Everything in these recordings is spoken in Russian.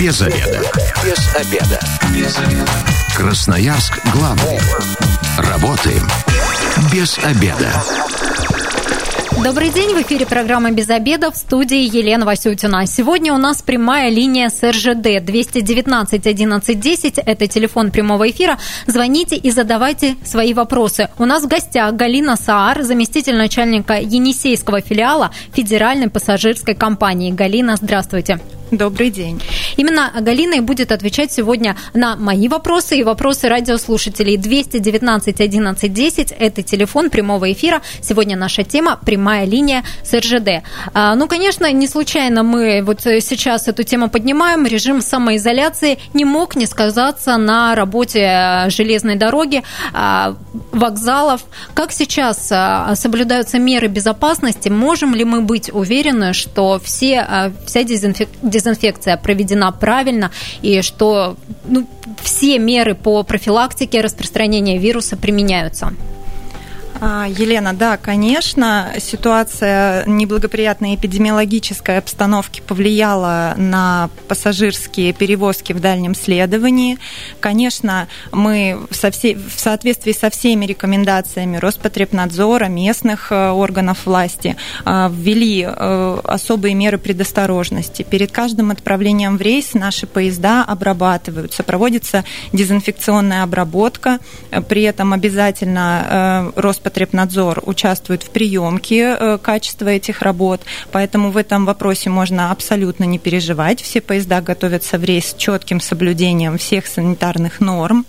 Без обеда. Без обеда. Без обеда. Красноярск главный. Работаем без обеда. Добрый день, в эфире программа «Без обеда» в студии Елена Васютина. Сегодня у нас прямая линия с РЖД 219 11 10. Это телефон прямого эфира. Звоните и задавайте свои вопросы. У нас в гостях Галина Саар, заместитель начальника Енисейского филиала Федеральной пассажирской компании. Галина, здравствуйте. Добрый день. Именно Галина и будет отвечать сегодня на мои вопросы и вопросы радиослушателей. 219 11 10 – это телефон прямого эфира. Сегодня наша тема – прямая линия с РЖД. А, ну, конечно, не случайно мы вот сейчас эту тему поднимаем. Режим самоизоляции не мог не сказаться на работе железной дороги, а, вокзалов. Как сейчас а, соблюдаются меры безопасности? Можем ли мы быть уверены, что все, вся дезинфекция дезинфекция проведена правильно и что ну, все меры по профилактике распространения вируса применяются. А, Елена, да, конечно, ситуация неблагоприятной эпидемиологической обстановки повлияла на пассажирские перевозки в дальнем следовании. Конечно, мы со всей, в соответствии со всеми рекомендациями Роспотребнадзора, местных э, органов власти, э, ввели э, особые меры предосторожности. Перед каждым отправлением в рейс наши поезда обрабатываются, проводится дезинфекционная обработка, при этом обязательно Роспотребнадзор Роспотребнадзор участвует в приемке э, качества этих работ, поэтому в этом вопросе можно абсолютно не переживать. Все поезда готовятся в рейс с четким соблюдением всех санитарных норм.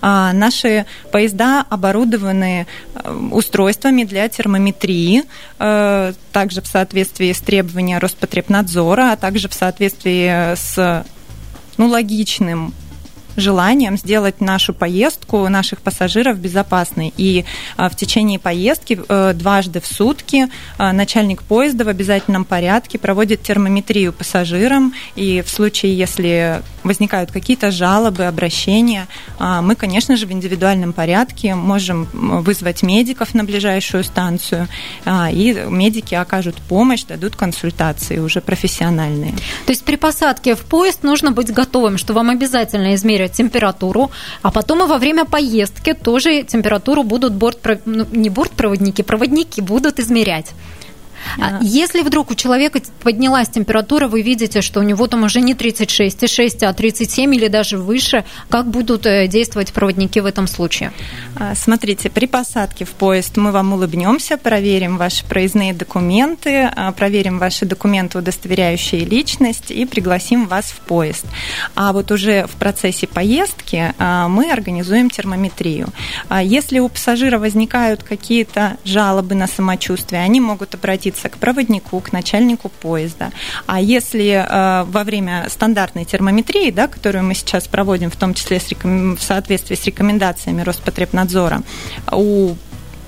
А наши поезда оборудованы э, устройствами для термометрии, э, также в соответствии с требованиями Роспотребнадзора, а также в соответствии с ну, логичным желанием сделать нашу поездку, наших пассажиров безопасной. И а, в течение поездки э, дважды в сутки а, начальник поезда в обязательном порядке проводит термометрию пассажирам. И в случае, если возникают какие-то жалобы, обращения, а, мы, конечно же, в индивидуальном порядке можем вызвать медиков на ближайшую станцию, и медики окажут помощь, дадут консультации уже профессиональные. То есть при посадке в поезд нужно быть готовым, что вам обязательно измерить измерят температуру, а потом и во время поездки тоже температуру будут борт, ну, не бортпроводники, проводники будут измерять. А если вдруг у человека поднялась температура, вы видите, что у него там уже не 36,6, а 37 или даже выше, как будут э, действовать проводники в этом случае? А, смотрите, при посадке в поезд мы вам улыбнемся, проверим ваши проездные документы, а, проверим ваши документы, удостоверяющие личность, и пригласим вас в поезд. А вот уже в процессе поездки мы организуем термометрию. Если у пассажира возникают какие-то жалобы на самочувствие, они могут обратиться обратиться к проводнику, к начальнику поезда. А если э, во время стандартной термометрии, да, которую мы сейчас проводим, в том числе с реком... в соответствии с рекомендациями Роспотребнадзора, у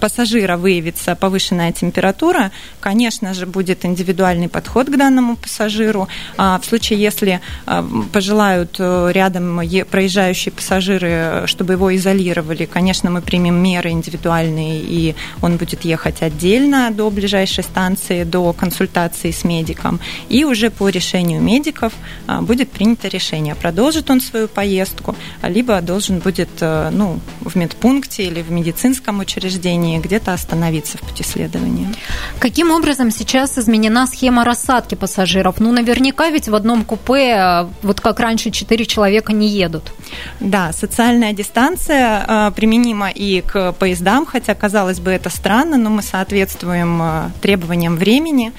пассажира выявится повышенная температура, конечно же, будет индивидуальный подход к данному пассажиру. А в случае, если а, пожелают э, рядом проезжающие пассажиры, чтобы его изолировали, конечно, мы примем меры индивидуальные, и он будет ехать отдельно до ближайшей станции, до консультации с медиком. И уже по решению медиков а, будет принято решение, продолжит он свою поездку, либо должен будет э, ну, в медпункте или в медицинском учреждении не где-то остановиться в пути следования. Каким образом сейчас изменена схема рассадки пассажиров? Ну, наверняка ведь в одном купе, э, вот как раньше, четыре человека не едут. Да, социальная дистанция э, применима и к поездам, хотя, казалось бы, это странно, но мы соответствуем э, требованиям времени.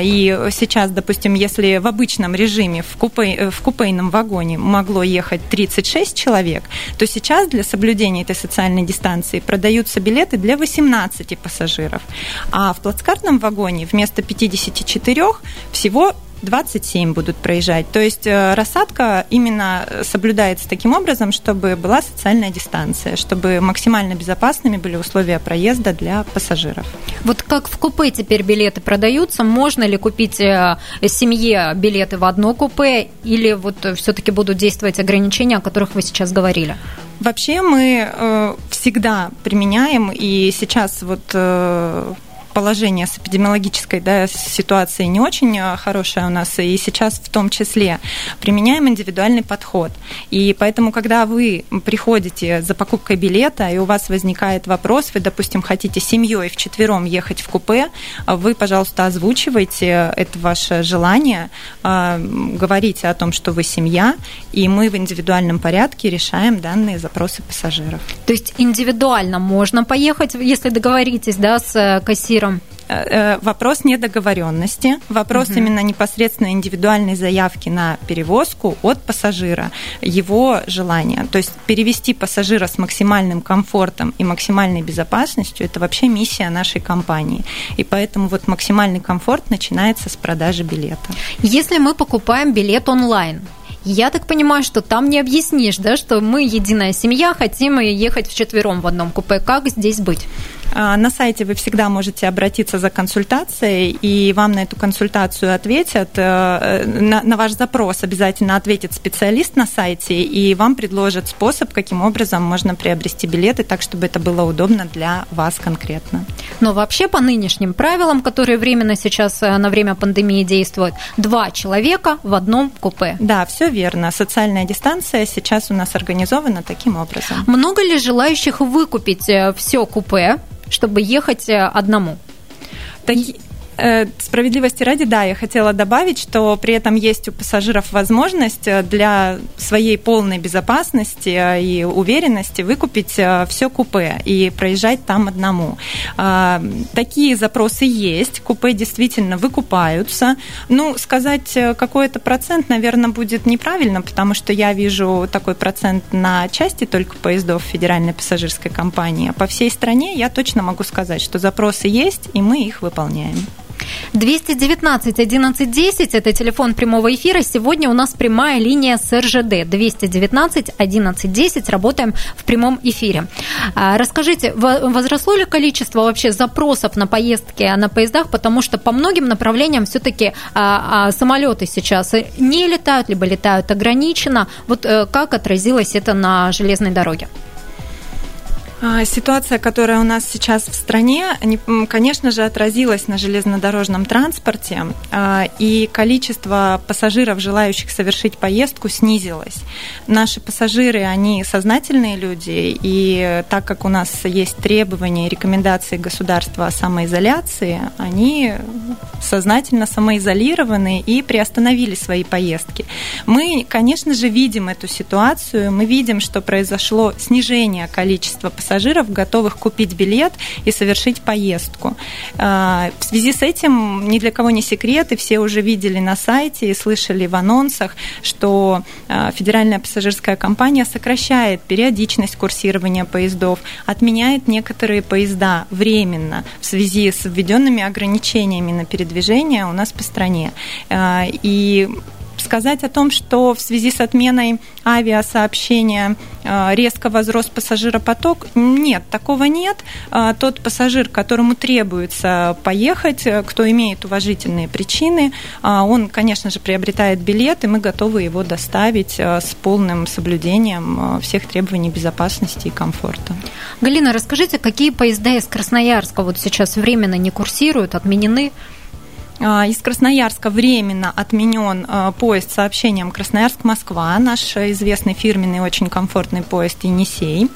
И сейчас, допустим, если в обычном режиме в, купе, в купейном вагоне могло ехать 36 человек, то сейчас для соблюдения этой социальной дистанции продаются билеты для 18 пассажиров. А в плацкартном вагоне вместо 54 всего 27 будут проезжать. То есть э, рассадка именно соблюдается таким образом, чтобы была социальная дистанция, чтобы максимально безопасными были условия проезда для пассажиров. Вот как в купе теперь билеты продаются, можно ли купить э, семье билеты в одно купе или вот все-таки будут действовать ограничения, о которых вы сейчас говорили? Вообще мы э, всегда применяем, и сейчас вот положение с эпидемиологической да, ситуацией не очень хорошее у нас, и сейчас в том числе применяем индивидуальный подход. И поэтому, когда вы приходите за покупкой билета, и у вас возникает вопрос, вы, допустим, хотите семьей вчетвером ехать в купе, вы, пожалуйста, озвучивайте это ваше желание, говорите о том, что вы семья, и мы в индивидуальном порядке решаем данные запросы пассажиров. То есть индивидуально можно поехать, если договоритесь да, с э, кассиром? Э, э, вопрос недоговоренности, вопрос угу. именно непосредственно индивидуальной заявки на перевозку от пассажира, его желания. То есть перевести пассажира с максимальным комфортом и максимальной безопасностью – это вообще миссия нашей компании. И поэтому вот максимальный комфорт начинается с продажи билета. Если мы покупаем билет онлайн, я так понимаю, что там не объяснишь, да, что мы единая семья, хотим ехать вчетвером в одном купе. Как здесь быть? А, на сайте вы всегда можете обратиться за консультацией, и вам на эту консультацию ответят. Э, на, на ваш запрос обязательно ответит специалист на сайте, и вам предложат способ, каким образом можно приобрести билеты так, чтобы это было удобно для вас конкретно. Но вообще по нынешним правилам, которые временно сейчас э, на время пандемии действуют, два человека в одном купе. Да, все верно. Социальная дистанция сейчас у нас организована таким образом. Много ли желающих выкупить э, все купе? Чтобы ехать э, одному. Таки, справедливости ради, да, я хотела добавить, что при этом есть у пассажиров возможность э, для своей полной безопасности э, и уверенности выкупить все купе и проезжать там одному. Такие запросы есть, купе действительно выкупаются. Ну, сказать какой-то процент, наверное, будет неправильно, потому что я вижу такой процент на части только поездов Федеральной пассажирской компании. По всей стране я точно могу сказать, что запросы есть, и мы их выполняем. 219 11 10 – это телефон прямого эфира. Сегодня у нас прямая линия с РЖД. 219 11 10. Работаем в прямом эфире. А, расскажите, возросло ли количество вообще запросов на поездки на поездах? Потому что по многим направлениям все-таки а, а, самолеты сейчас не летают, либо летают ограниченно. Вот э, как отразилось это на железной дороге? А, ситуация, которая у нас сейчас в стране, конечно же, отразилась на железнодорожном транспорте, а, и количество пассажиров, желающих совершить поездку, снизилось. Наши пассажиры, они сознательные люди, и так как у нас есть требования и рекомендации государства о самоизоляции, они сознательно самоизолированы и приостановили свои поездки. Мы, конечно же, видим эту ситуацию, мы видим, что произошло снижение количества пассажиров, пассажиров, готовых купить билет и совершить поездку. А, в связи с этим ни для кого не секрет, и все уже видели на сайте и слышали в анонсах, что а, Федеральная пассажирская компания сокращает периодичность курсирования поездов, отменяет некоторые поезда временно в связи с введенными ограничениями на передвижение у нас по стране. А, и сказать о том, что в связи с отменой авиасообщения э, резко возрос пассажиропоток, нет, такого нет. Э, тот пассажир, которому требуется поехать, э, кто имеет уважительные причины, он, конечно же, приобретает билет, и мы готовы его доставить с полным соблюдением всех требований безопасности и комфорта. Галина, расскажите, какие поезда из Красноярска вот сейчас временно не курсируют, отменены? А, из Красноярска временно отменен а, поезд с сообщением Красноярск-Москва, наш известный фирменный очень комфортный поезд Енисей.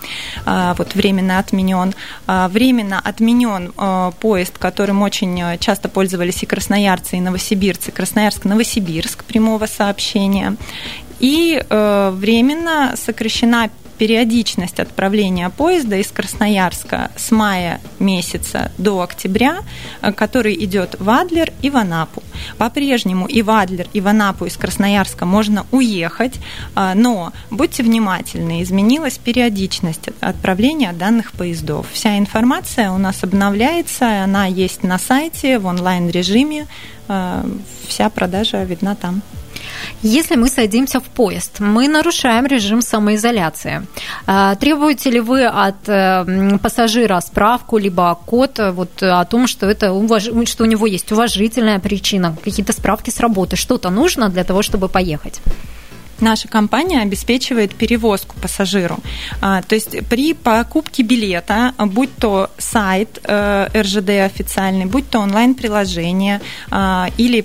А, вот временно отменен. Временно отменен поезд, которым очень часто пользовались и красноярцы, и новосибирцы. Красноярск-Новосибирск прямого сообщения. И временно сокращена периодичность отправления поезда из Красноярска с мая месяца до октября, э, который идет в Адлер и в Анапу. По-прежнему и в Адлер, и в Анапу из Красноярска можно уехать, э, но будьте внимательны, изменилась периодичность отправления данных поездов. Вся информация у нас обновляется, она есть на сайте в онлайн-режиме, э, вся продажа видна там. Если мы садимся в поезд, мы нарушаем режим самоизоляции. А, требуете ли вы от э, пассажира справку либо код э, вот, о том, что, это, что у него есть уважительная причина, какие-то справки с работы, что-то нужно для того, чтобы поехать? наша компания обеспечивает перевозку пассажиру. А, то есть при покупке билета, будь то сайт э, РЖД официальный, будь то онлайн-приложение а, или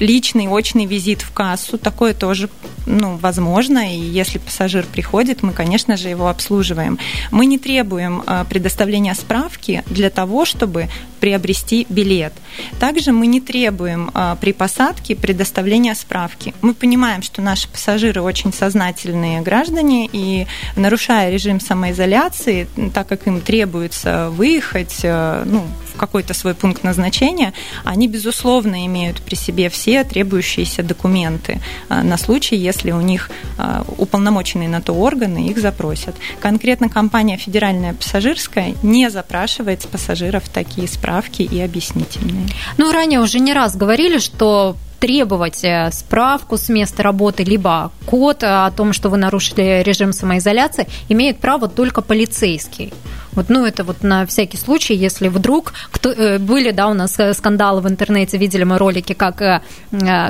личный, очный визит в кассу, такое тоже ну, возможно, и если пассажир приходит, мы, конечно же, его обслуживаем. Мы не требуем э, предоставления справки для того, чтобы приобрести билет. Также мы не требуем э, при посадке предоставления справки. Мы понимаем, что наши пассажиры очень сознательные граждане, и нарушая режим самоизоляции, так как им требуется выехать э, ну, в какой-то свой пункт назначения, они, безусловно, имеют при себе все требующиеся документы на случай, если у них а, уполномоченные на то органы их запросят. Конкретно компания «Федеральная пассажирская» не запрашивает с пассажиров такие справки и объяснительные. Ну, ранее уже не раз говорили, что требовать э, справку с места работы, либо код о том, что вы нарушили режим самоизоляции, имеет право только полицейский. Вот, ну, это вот на всякий случай, если вдруг кто, э, были, да, у нас э, скандалы в интернете, видели мы ролики, как э,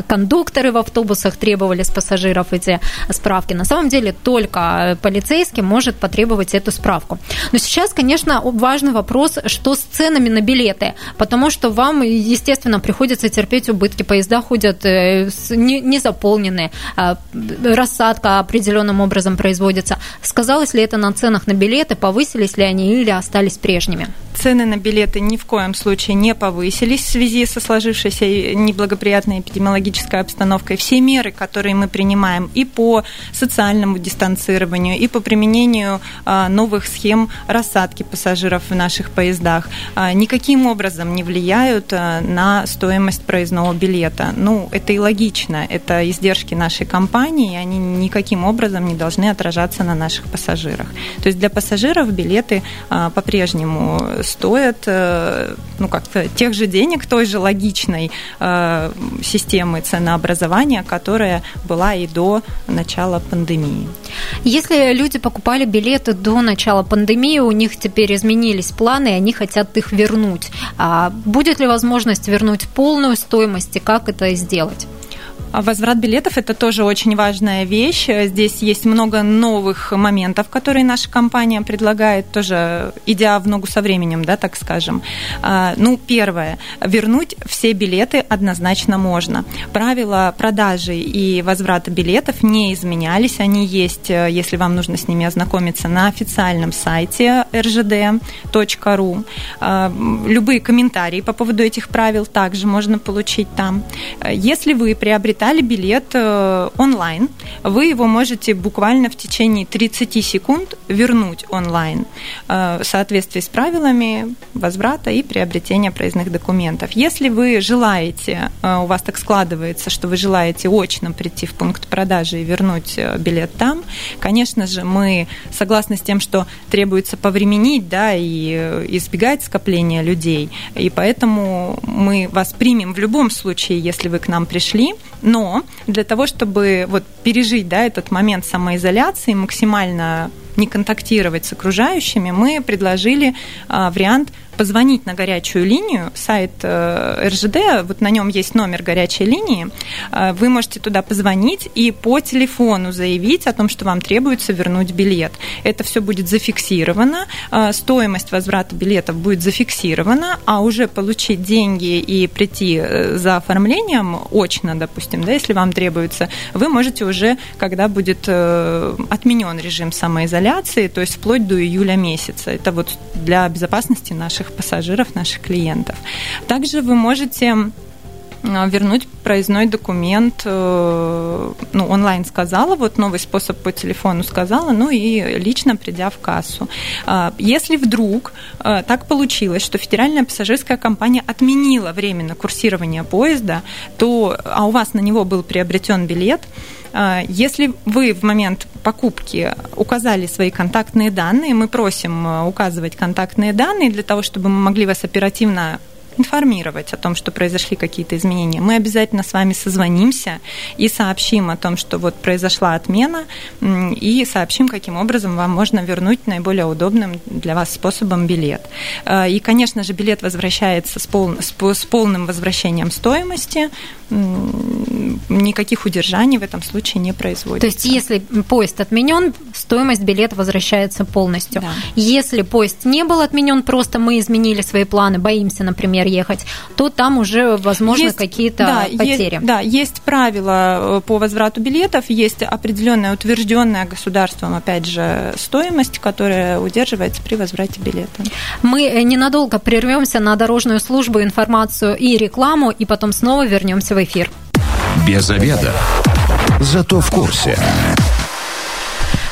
кондукторы в автобусах требовали с пассажиров эти справки. На самом деле только полицейский может потребовать эту справку. Но сейчас, конечно, важный вопрос, что с ценами на билеты, потому что вам, естественно, приходится терпеть убытки, поезда ходят не заполненные, а, рассадка определенным образом производится. Сказалось ли это на ценах на билеты, повысились ли они или остались прежними? Цены на билеты ни в коем случае не повысились в связи со сложившейся неблагоприятной эпидемиологической обстановкой. Все меры, которые мы принимаем и по социальному дистанцированию, и по применению а, новых схем рассадки пассажиров в наших поездах, а, никаким образом не влияют а, на стоимость проездного билета. Ну, это и логично. Это издержки нашей компании, и они никаким образом не должны отражаться на наших пассажирах. То есть для пассажиров билеты по-прежнему стоят э, ну, как-то тех же денег, той же логичной э, системы ценообразования, которая была и до начала пандемии. Если люди покупали билеты до начала пандемии, у них теперь изменились планы, и они хотят их вернуть. А будет ли возможность вернуть полную стоимость и как это сделать? А возврат билетов – это тоже очень важная вещь. Здесь есть много новых моментов, которые наша компания предлагает, тоже идя в ногу со временем, да, так скажем. А, ну, первое. Вернуть все билеты однозначно можно. Правила продажи и возврата билетов не изменялись. Они есть, если вам нужно с ними ознакомиться, на официальном сайте rgd.ru. А, любые комментарии по поводу этих правил также можно получить там. Если вы приобретаете приобретали билет э, онлайн, вы его можете буквально в течение 30 секунд вернуть онлайн э, в соответствии с правилами возврата и приобретения проездных документов. Если вы желаете, э, у вас так складывается, что вы желаете очно прийти в пункт продажи и вернуть билет там, конечно же, мы согласны с тем, что требуется повременить, да, и избегать скопления людей, и поэтому мы вас примем в любом случае, если вы к нам пришли, но для того, чтобы вот пережить да, этот момент самоизоляции, максимально не контактировать с окружающими, мы предложили а, вариант позвонить на горячую линию, сайт э, РЖД, вот на нем есть номер горячей линии, э, вы можете туда позвонить и по телефону заявить о том, что вам требуется вернуть билет. Это все будет зафиксировано, э, стоимость возврата билетов будет зафиксирована, а уже получить деньги и прийти за оформлением очно, допустим, да, если вам требуется, вы можете уже, когда будет отменен режим самоизоляции, то есть вплоть до июля месяца. Это вот для безопасности наших пассажиров, наших клиентов. Также вы можете вернуть проездной документ, э, ну, онлайн сказала, вот новый способ по телефону сказала, ну и лично придя в кассу. А, если вдруг э, так получилось, что федеральная пассажирская компания отменила временно курсирование поезда, то, а у вас на него был приобретен билет, а, если вы в момент покупки указали свои контактные данные, мы просим э, указывать контактные данные для того, чтобы мы могли вас оперативно информировать о том, что произошли какие-то изменения. Мы обязательно с вами созвонимся и сообщим о том, что вот произошла отмена, и сообщим, каким образом вам можно вернуть наиболее удобным для вас способом билет. А, и, конечно же, билет возвращается с, пол, с полным возвращением стоимости. Никаких удержаний в этом случае не производится. То есть, если поезд отменен, стоимость билета возвращается полностью. Да. Если поезд не был отменен, просто мы изменили свои планы, боимся, например, ехать, то там уже, возможно, какие-то да, потери. Есть, да, есть правила э, по возврату билетов, есть определенная утвержденная государством, опять же, стоимость, которая удерживается при возврате билета. Мы э, ненадолго прервемся на дорожную службу, информацию и рекламу, и потом снова вернемся в эфир. Без обеда. Зато в курсе.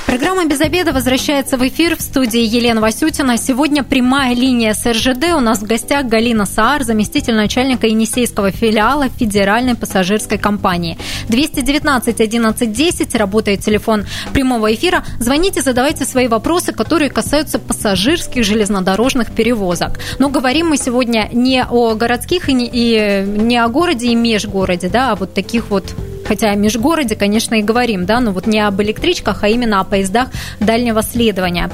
Программа «Без обеда» возвращается в эфир в студии Елена Васютина. Сегодня прямая линия с РЖД. У нас в гостях Галина Саар, заместитель начальника Енисейского филиала Федеральной пассажирской компании. 219 11 10, работает телефон прямого эфира. Звоните, задавайте свои вопросы, которые касаются пассажирских железнодорожных перевозок. Но говорим мы сегодня не о городских и не, и не о городе и межгороде, да, а вот таких вот хотя о межгороде, конечно, и говорим, да, но вот не об электричках, а именно о поездах дальнего следования.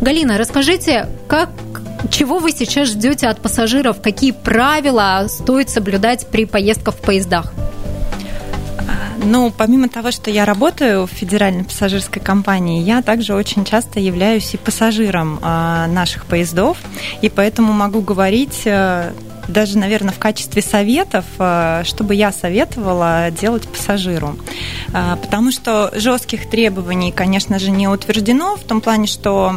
Галина, расскажите, как чего вы сейчас ждете от пассажиров? Какие правила стоит соблюдать при поездках в поездах? Ну, помимо того, что я работаю в федеральной пассажирской компании, я также очень часто являюсь и пассажиром э, наших поездов, и поэтому могу говорить э, даже, наверное, в качестве советов, э, чтобы я советовала делать пассажиру. Э, потому что жестких требований, конечно же, не утверждено в том плане, что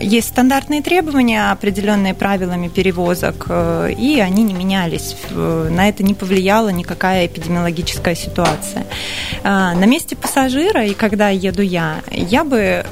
есть стандартные требования, определенные правилами перевозок, э, и они не менялись. На это не повлияла никакая эпидемиологическая ситуация. На месте пассажира, и когда еду я, я бы,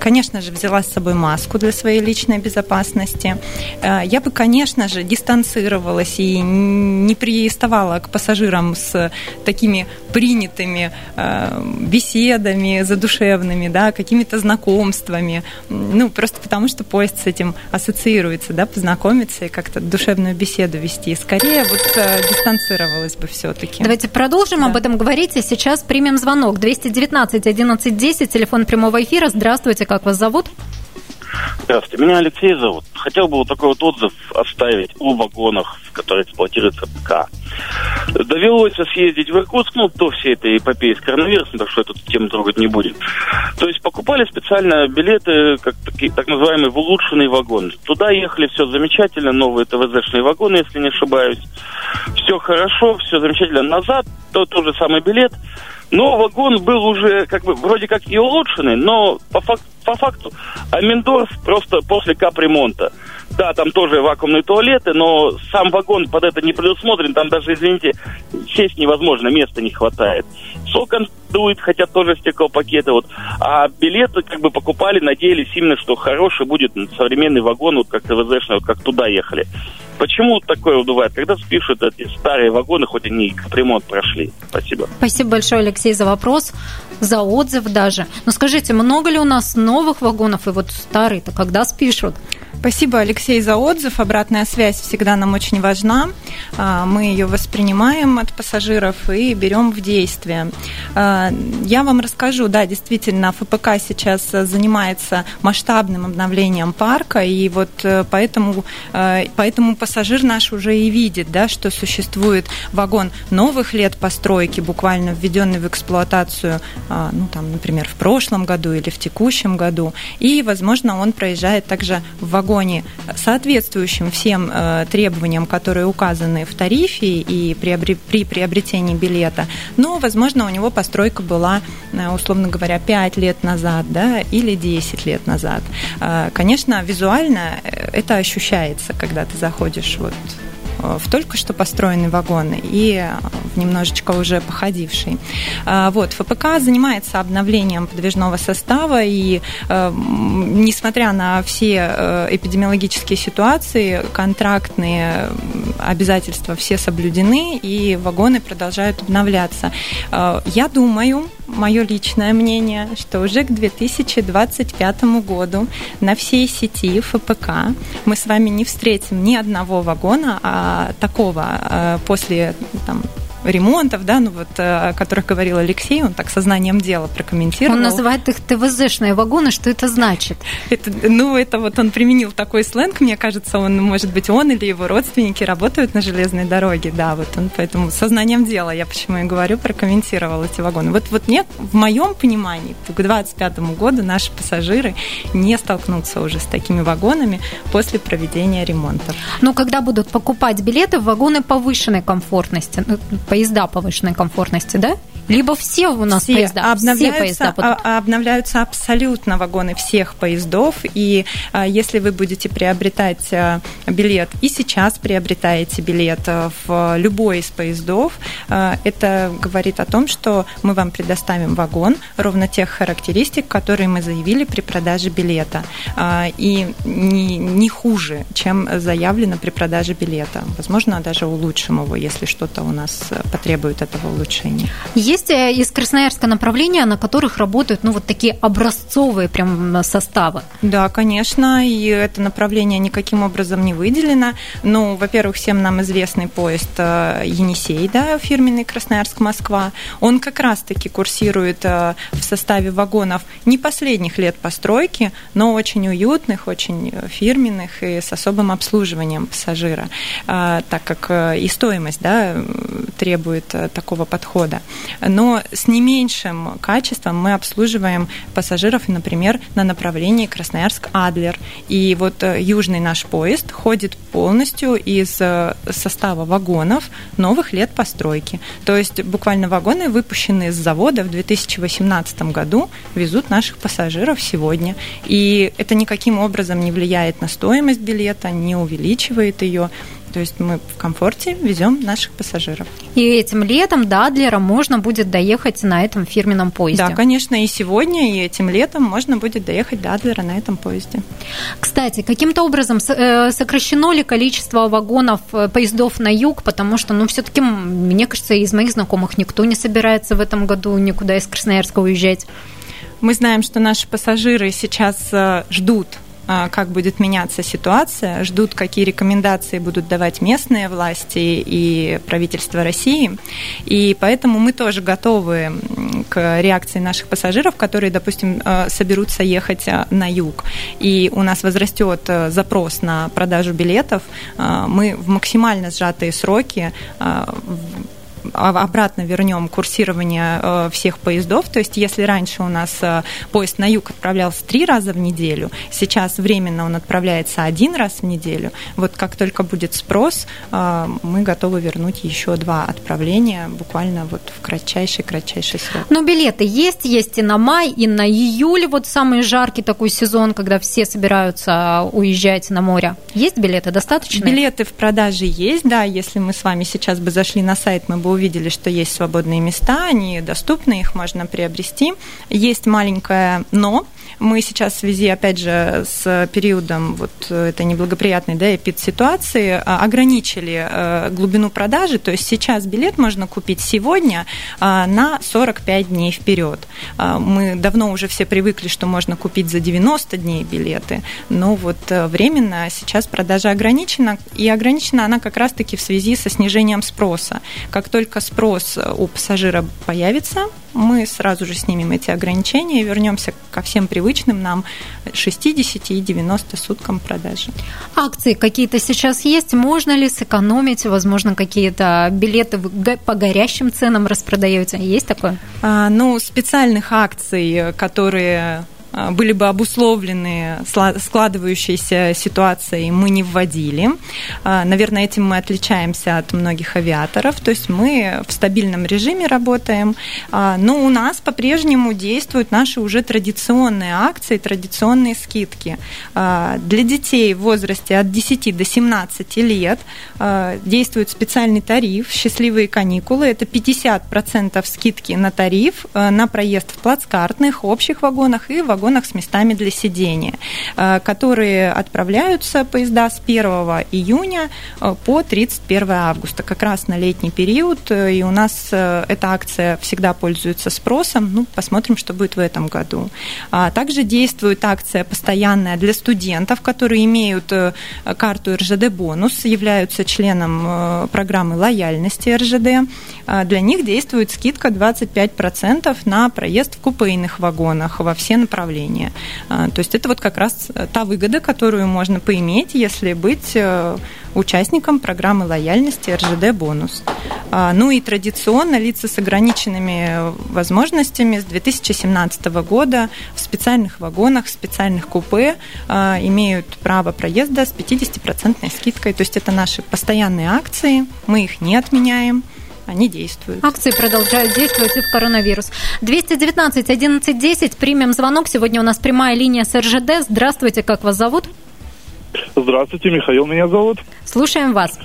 конечно же, взяла с собой маску для своей личной безопасности. Я бы, конечно же, дистанцировала адаптировалась и не приставала к пассажирам с такими принятыми э, беседами задушевными, да, какими-то знакомствами. Ну, просто потому, что поезд с этим ассоциируется, да, познакомиться и как-то душевную беседу вести. Скорее вот э, дистанцировалась бы все-таки. Давайте продолжим да. об этом говорить. И сейчас примем звонок. 219 11 10, телефон прямого эфира. Здравствуйте, как вас зовут? Здравствуйте, меня Алексей зовут. Хотел бы вот такой вот отзыв оставить о вагонах, в которых эксплуатируется ПК. Довелось съездить в Иркутск, ну, до всей этой эпопеи с коронавирусом, так что эту тему трогать не будем. То есть покупали специально билеты, как такие, так называемый в улучшенный вагон. Туда ехали, все замечательно, новые ТВЗ-шные вагоны, если не ошибаюсь. Все хорошо, все замечательно. Назад то, тот же самый билет, но вагон был уже как бы вроде как и улучшенный, но по, фак по факту Амендорф просто после капремонта. Да, там тоже вакуумные туалеты, но сам вагон под это не предусмотрен. Там даже, извините, сесть невозможно, места не хватает. Сокон дует, хотя тоже стеклопакеты. Вот. А билеты как бы покупали, надеялись именно, что хороший будет современный вагон, вот как ТВЗшный, вот как туда ехали. Почему такое бывает? Когда спишут эти старые вагоны, хоть они ремонт прошли? Спасибо. Спасибо большое, Алексей, за вопрос, за отзыв даже. Но скажите, много ли у нас новых вагонов и вот старые-то когда спишут? Спасибо, Алексей, за отзыв. Обратная связь всегда нам очень важна. А, мы ее воспринимаем от пассажиров и берем в действие. А, я вам расскажу, да, действительно, ФПК сейчас занимается масштабным обновлением парка, и вот э, поэтому, э, поэтому пассажир наш уже и видит, да, что существует вагон новых лет постройки, буквально введенный в эксплуатацию, а, ну, там, например, в прошлом году или в текущем году, и, возможно, он проезжает также в вагон вагоне, соответствующим всем э, требованиям, которые указаны в тарифе и при приобретении билета, но, возможно, у него постройка была, э, условно говоря, 5 лет назад да, или 10 лет назад. Э, конечно, визуально это ощущается, когда ты заходишь вот Э, в только что построенный вагон и э, немножечко уже походивший. Э, вот, ФПК занимается обновлением подвижного состава, и несмотря на все эпидемиологические ситуации, контрактные обязательства все соблюдены, и вагоны продолжают обновляться. Я думаю, мое личное мнение, что уже к 2025 году на всей сети ФПК мы с вами не встретим ни одного вагона, а такого а, после там, ремонтов, да, ну вот, о которых говорил Алексей, он так сознанием дела прокомментировал. Он называет их ТВЗ-шные вагоны, что это значит? Это, ну, это вот он применил такой сленг, мне кажется, он, может быть, он или его родственники работают на железной дороге, да, вот он поэтому сознанием дела, я почему и говорю, прокомментировал эти вагоны. Вот, вот нет, в моем понимании, к 2025 году наши пассажиры не столкнутся уже с такими вагонами после проведения ремонта. Но когда будут покупать билеты в вагоны повышенной комфортности, ну, поезда повышенной комфортности, да? Либо все у нас все поезда, обновляются, все поезда будут. А, обновляются абсолютно вагоны всех поездов, и а, если вы будете приобретать а, билет, и сейчас приобретаете билет в любой из поездов, а, это говорит о том, что мы вам предоставим вагон ровно тех характеристик, которые мы заявили при продаже билета, а, и не, не хуже, чем заявлено при продаже билета. Возможно, даже улучшим его, если что-то у нас потребует этого улучшения. Есть э, из Красноярска направления, на которых работают, ну, вот такие образцовые прям составы? Да, конечно, и это направление никаким образом не выделено. Ну, во-первых, всем нам известный поезд э, Енисей, да, фирменный Красноярск-Москва. Он как раз-таки курсирует э, в составе вагонов не последних лет постройки, но очень уютных, очень фирменных и с особым обслуживанием пассажира, так как и стоимость да, требует такого подхода но с не меньшим качеством мы обслуживаем пассажиров, например, на направлении Красноярск-Адлер. И вот э, южный наш поезд ходит полностью из э, состава вагонов новых лет постройки. То есть буквально вагоны, выпущенные с завода в 2018 году, везут наших пассажиров сегодня. И это никаким образом не влияет на стоимость билета, не увеличивает ее. То есть мы в комфорте везем наших пассажиров. И этим летом до Адлера можно будет доехать на этом фирменном поезде. Да, конечно, и сегодня, и этим летом можно будет доехать до Адлера на этом поезде. Кстати, каким-то образом э, сокращено ли количество вагонов э, поездов на юг, потому что, ну, все-таки, мне кажется, из моих знакомых никто не собирается в этом году никуда из Красноярска уезжать. Мы знаем, что наши пассажиры сейчас э, ждут как будет меняться ситуация, ждут, какие рекомендации будут давать местные власти и правительство России. И поэтому мы тоже готовы к реакции наших пассажиров, которые, допустим, а, соберутся ехать а, на юг. И у нас возрастет запрос на продажу билетов. Мы в максимально сжатые сроки обратно вернем курсирование э, всех поездов. То есть, если раньше у нас э, поезд на юг отправлялся три раза в неделю, сейчас временно он отправляется один раз в неделю. Вот как только будет спрос, э, мы готовы вернуть еще два отправления буквально вот в кратчайший-кратчайший срок. Но билеты есть, есть и на май, и на июль, вот самый жаркий такой сезон, когда все собираются уезжать на море. Есть билеты достаточно? Билеты в продаже есть, да. Если мы с вами сейчас бы зашли на сайт, мы бы увидели, что есть свободные места, они доступны, их можно приобрести. Есть маленькое «но», мы сейчас в связи, опять же, с периодом вот этой неблагоприятной да, эпид-ситуации а, ограничили э, глубину продажи, то есть сейчас билет можно купить сегодня а, на 45 дней вперед. А, мы давно уже все привыкли, что можно купить за 90 дней билеты, но вот э, временно сейчас продажа ограничена, и ограничена она как раз-таки в связи со снижением спроса. Как только спрос у пассажира появится, мы сразу же снимем эти ограничения и вернемся ко всем привычным нам 60 и 90 суткам продажи. Акции какие-то сейчас есть? Можно ли сэкономить? Возможно, какие-то билеты по горящим ценам распродаете? Есть такое? А, ну, специальных акций, которые а, были бы обусловлены складывающейся ситуацией, мы не вводили. А, наверное, этим мы отличаемся от многих авиаторов, то есть мы в стабильном режиме работаем, а, но у нас по-прежнему действуют наши уже традиционные акции, традиционные скидки. Для детей в возрасте от 10 до 17 лет действует специальный тариф «Счастливые каникулы». Это 50% скидки на тариф на проезд в плацкартных, общих вагонах и вагонах вагонах с местами для сидения, которые отправляются поезда с 1 июня по 31 августа, как раз на летний период, и у нас эта акция всегда пользуется спросом, ну, посмотрим, что будет в этом году. А также действует акция постоянная для студентов, которые имеют карту РЖД бонус, являются членом программы лояльности РЖД. Для них действует скидка 25% на проезд в купейных вагонах во все направления. То есть это вот как раз та выгода, которую можно поиметь, если быть э, участником программы лояльности РЖД «Бонус». Ну и традиционно лица с ограниченными возможностями с 2017 года в специальных вагонах, в специальных купе имеют право проезда с 50% скидкой. То есть это наши постоянные акции, мы их не отменяем они действуют. Акции продолжают действовать и в коронавирус. 219 11 10, примем звонок. Сегодня у нас прямая линия с РЖД. Здравствуйте, как вас зовут? Здравствуйте, Михаил меня зовут. Слушаем вас.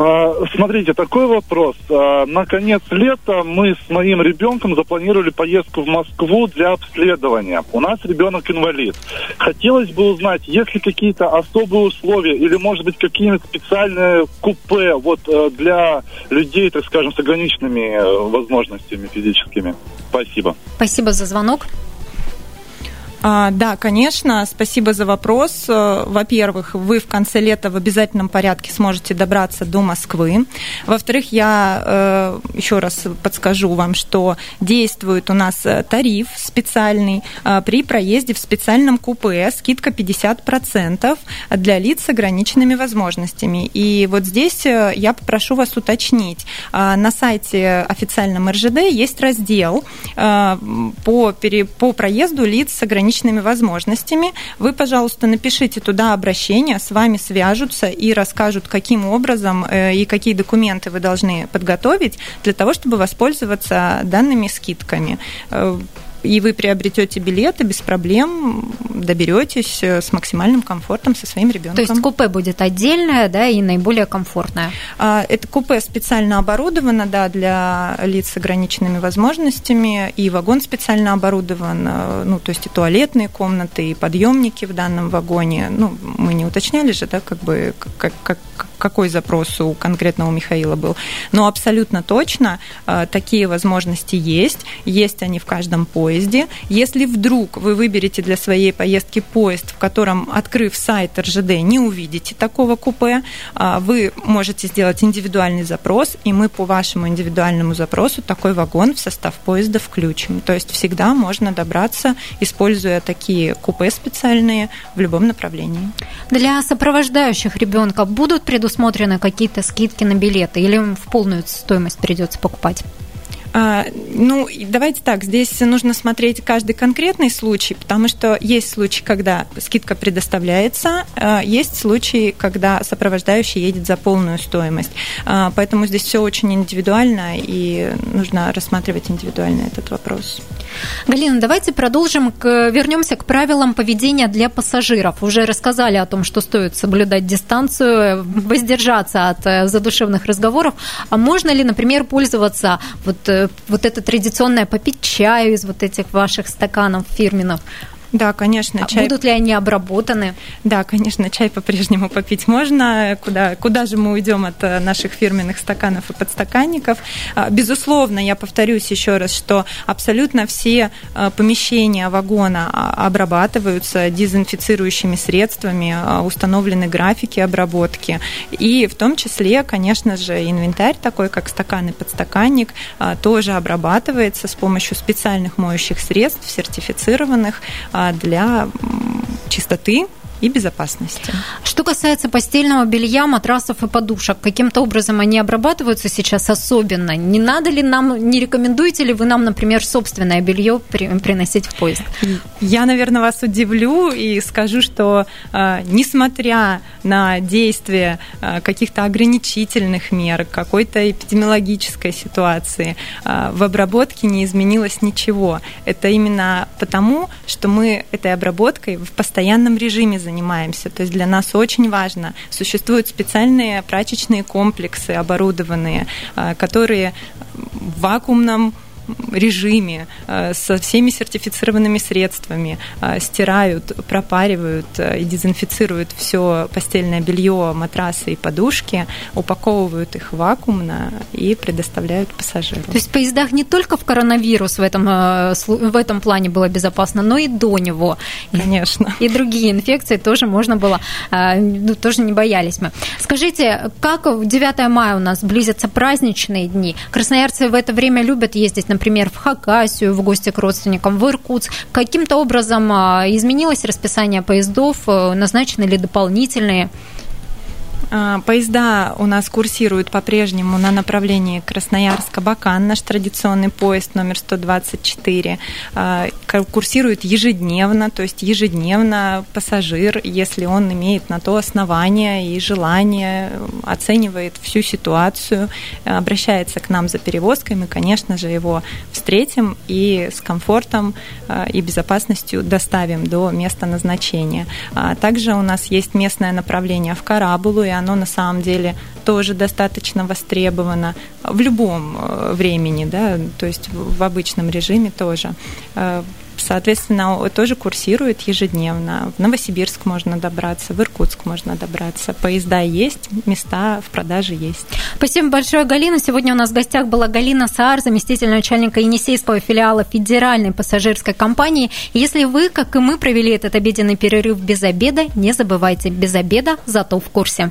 А, смотрите, такой вопрос. А, на конец лета мы с моим ребенком запланировали поездку в Москву для обследования. У нас ребенок инвалид. Хотелось бы узнать, есть ли какие-то особые условия или, может быть, какие-нибудь специальные купе вот э, для людей, так скажем, с ограниченными э, возможностями физическими. Спасибо. Спасибо за звонок. А, да, конечно, спасибо за вопрос. Э, во-первых, вы в конце лета в обязательном порядке сможете добраться до Москвы. Во-вторых, я э, еще раз подскажу вам, что действует у нас э, тариф специальный при проезде в специальном купе, скидка 50% для лиц с ограниченными возможностями. И вот здесь я попрошу вас уточнить. На сайте официальном РЖД есть раздел по, по проезду лиц с ограниченными ограниченными возможностями, вы, пожалуйста, напишите туда обращение, с вами свяжутся и расскажут, каким образом э, и какие документы вы должны подготовить для того, чтобы воспользоваться данными скидками. Э, и вы приобретете билеты без проблем, доберетесь э, с максимальным комфортом со своим ребенком. То есть купе будет отдельное, да, и наиболее комфортное. А, это купе специально оборудовано, да, для лиц с ограниченными возможностями, и вагон специально оборудован, э, ну, то есть и туалетные комнаты, и подъемники в данном вагоне. Ну, мы не уточняли же, да, как бы как, как, какой запрос у конкретного Михаила был. Но абсолютно точно э, такие возможности есть. Есть они в каждом поезде. Если вдруг вы выберете для своей поездки поезд, в котором, открыв сайт РЖД, не увидите такого купе, э, вы можете сделать индивидуальный запрос, и мы по вашему индивидуальному запросу такой вагон в состав поезда включим. То есть всегда можно добраться, используя такие купе специальные в любом направлении. Для сопровождающих ребенка будут предусмотрены какие-то скидки на билеты или в полную стоимость придется покупать? А, ну, давайте так, здесь нужно смотреть каждый конкретный случай, потому что есть случаи, когда скидка предоставляется, а, есть случаи, когда сопровождающий едет за полную стоимость. А, поэтому здесь все очень индивидуально, и нужно рассматривать индивидуально этот вопрос. Галина, давайте продолжим, к, вернемся к правилам поведения для пассажиров. Уже рассказали о том, что стоит соблюдать дистанцию, воздержаться от э, задушевных разговоров. А можно ли, например, пользоваться вот э, вот это традиционное попить чаю из вот этих ваших стаканов фирменных да, конечно. А чай... Будут ли они обработаны? Да, конечно, чай по-прежнему попить можно. Куда, куда же мы уйдем от э, наших фирменных стаканов и подстаканников? А, безусловно, я повторюсь еще раз, что абсолютно все э, помещения вагона а, обрабатываются дезинфицирующими средствами, установлены графики обработки. И в том числе, конечно же, инвентарь такой, как стакан и подстаканник, тоже обрабатывается с помощью специальных моющих средств, сертифицированных, для чистоты и безопасности. Что касается постельного белья, матрасов и подушек, каким-то образом они обрабатываются сейчас особенно? Не надо ли нам, не рекомендуете ли вы нам, например, собственное белье приносить в поезд? Я, наверное, вас удивлю и скажу, что э, несмотря на действие э, каких-то ограничительных мер, какой-то эпидемиологической ситуации, э, в обработке не изменилось ничего. Это именно потому, что мы этой обработкой в постоянном режиме занимаемся. То есть для нас очень важно. Существуют специальные прачечные комплексы, оборудованные, а, которые в вакуумном режиме, со всеми сертифицированными средствами, стирают, пропаривают и дезинфицируют все постельное белье, матрасы и подушки, упаковывают их вакуумно и предоставляют пассажирам. То есть в поездах не только в коронавирус в этом, в этом плане было безопасно, но и до него. Конечно. И другие инфекции тоже можно было, ну, тоже не боялись мы. Скажите, как 9 мая у нас близятся праздничные дни? Красноярцы в это время любят ездить, например, в Хакасию, в гости к родственникам, в Иркутск. Каким-то образом а, изменилось расписание поездов? Э, назначены ли дополнительные? А, поезда у нас курсируют по-прежнему на направлении Красноярск-Абакан, наш традиционный поезд номер 124. А, курсирует ежедневно, то есть ежедневно пассажир, если он имеет на то основание и желание, оценивает всю ситуацию, обращается к нам за перевозкой, мы, конечно же, его встретим и с комфортом а, и безопасностью доставим до места назначения. Также у нас есть местное направление в Карабулу, и оно на самом деле тоже достаточно востребовано в любом э, времени, да, то есть в обычном режиме тоже. Соответственно, тоже курсирует ежедневно. В Новосибирск можно добраться, в Иркутск можно добраться. Поезда есть, места в продаже есть. Спасибо большое, Галина. Сегодня у нас в гостях была Галина Саар, заместитель начальника Енисейского филиала Федеральной пассажирской компании. Если вы, как и мы, провели этот обеденный перерыв без обеда, не забывайте, без обеда, зато в курсе.